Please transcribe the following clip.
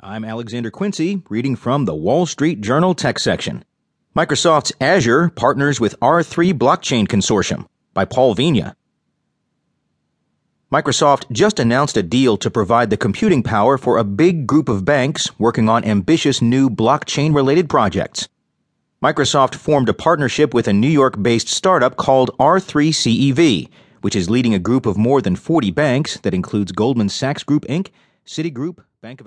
I'm Alexander Quincy, reading from the Wall Street Journal Tech section. Microsoft's Azure partners with R3 Blockchain Consortium by Paul Vigna. Microsoft just announced a deal to provide the computing power for a big group of banks working on ambitious new blockchain related projects. Microsoft formed a partnership with a New York based startup called R3CEV, which is leading a group of more than 40 banks that includes Goldman Sachs Group Inc., Citigroup, Bank of America.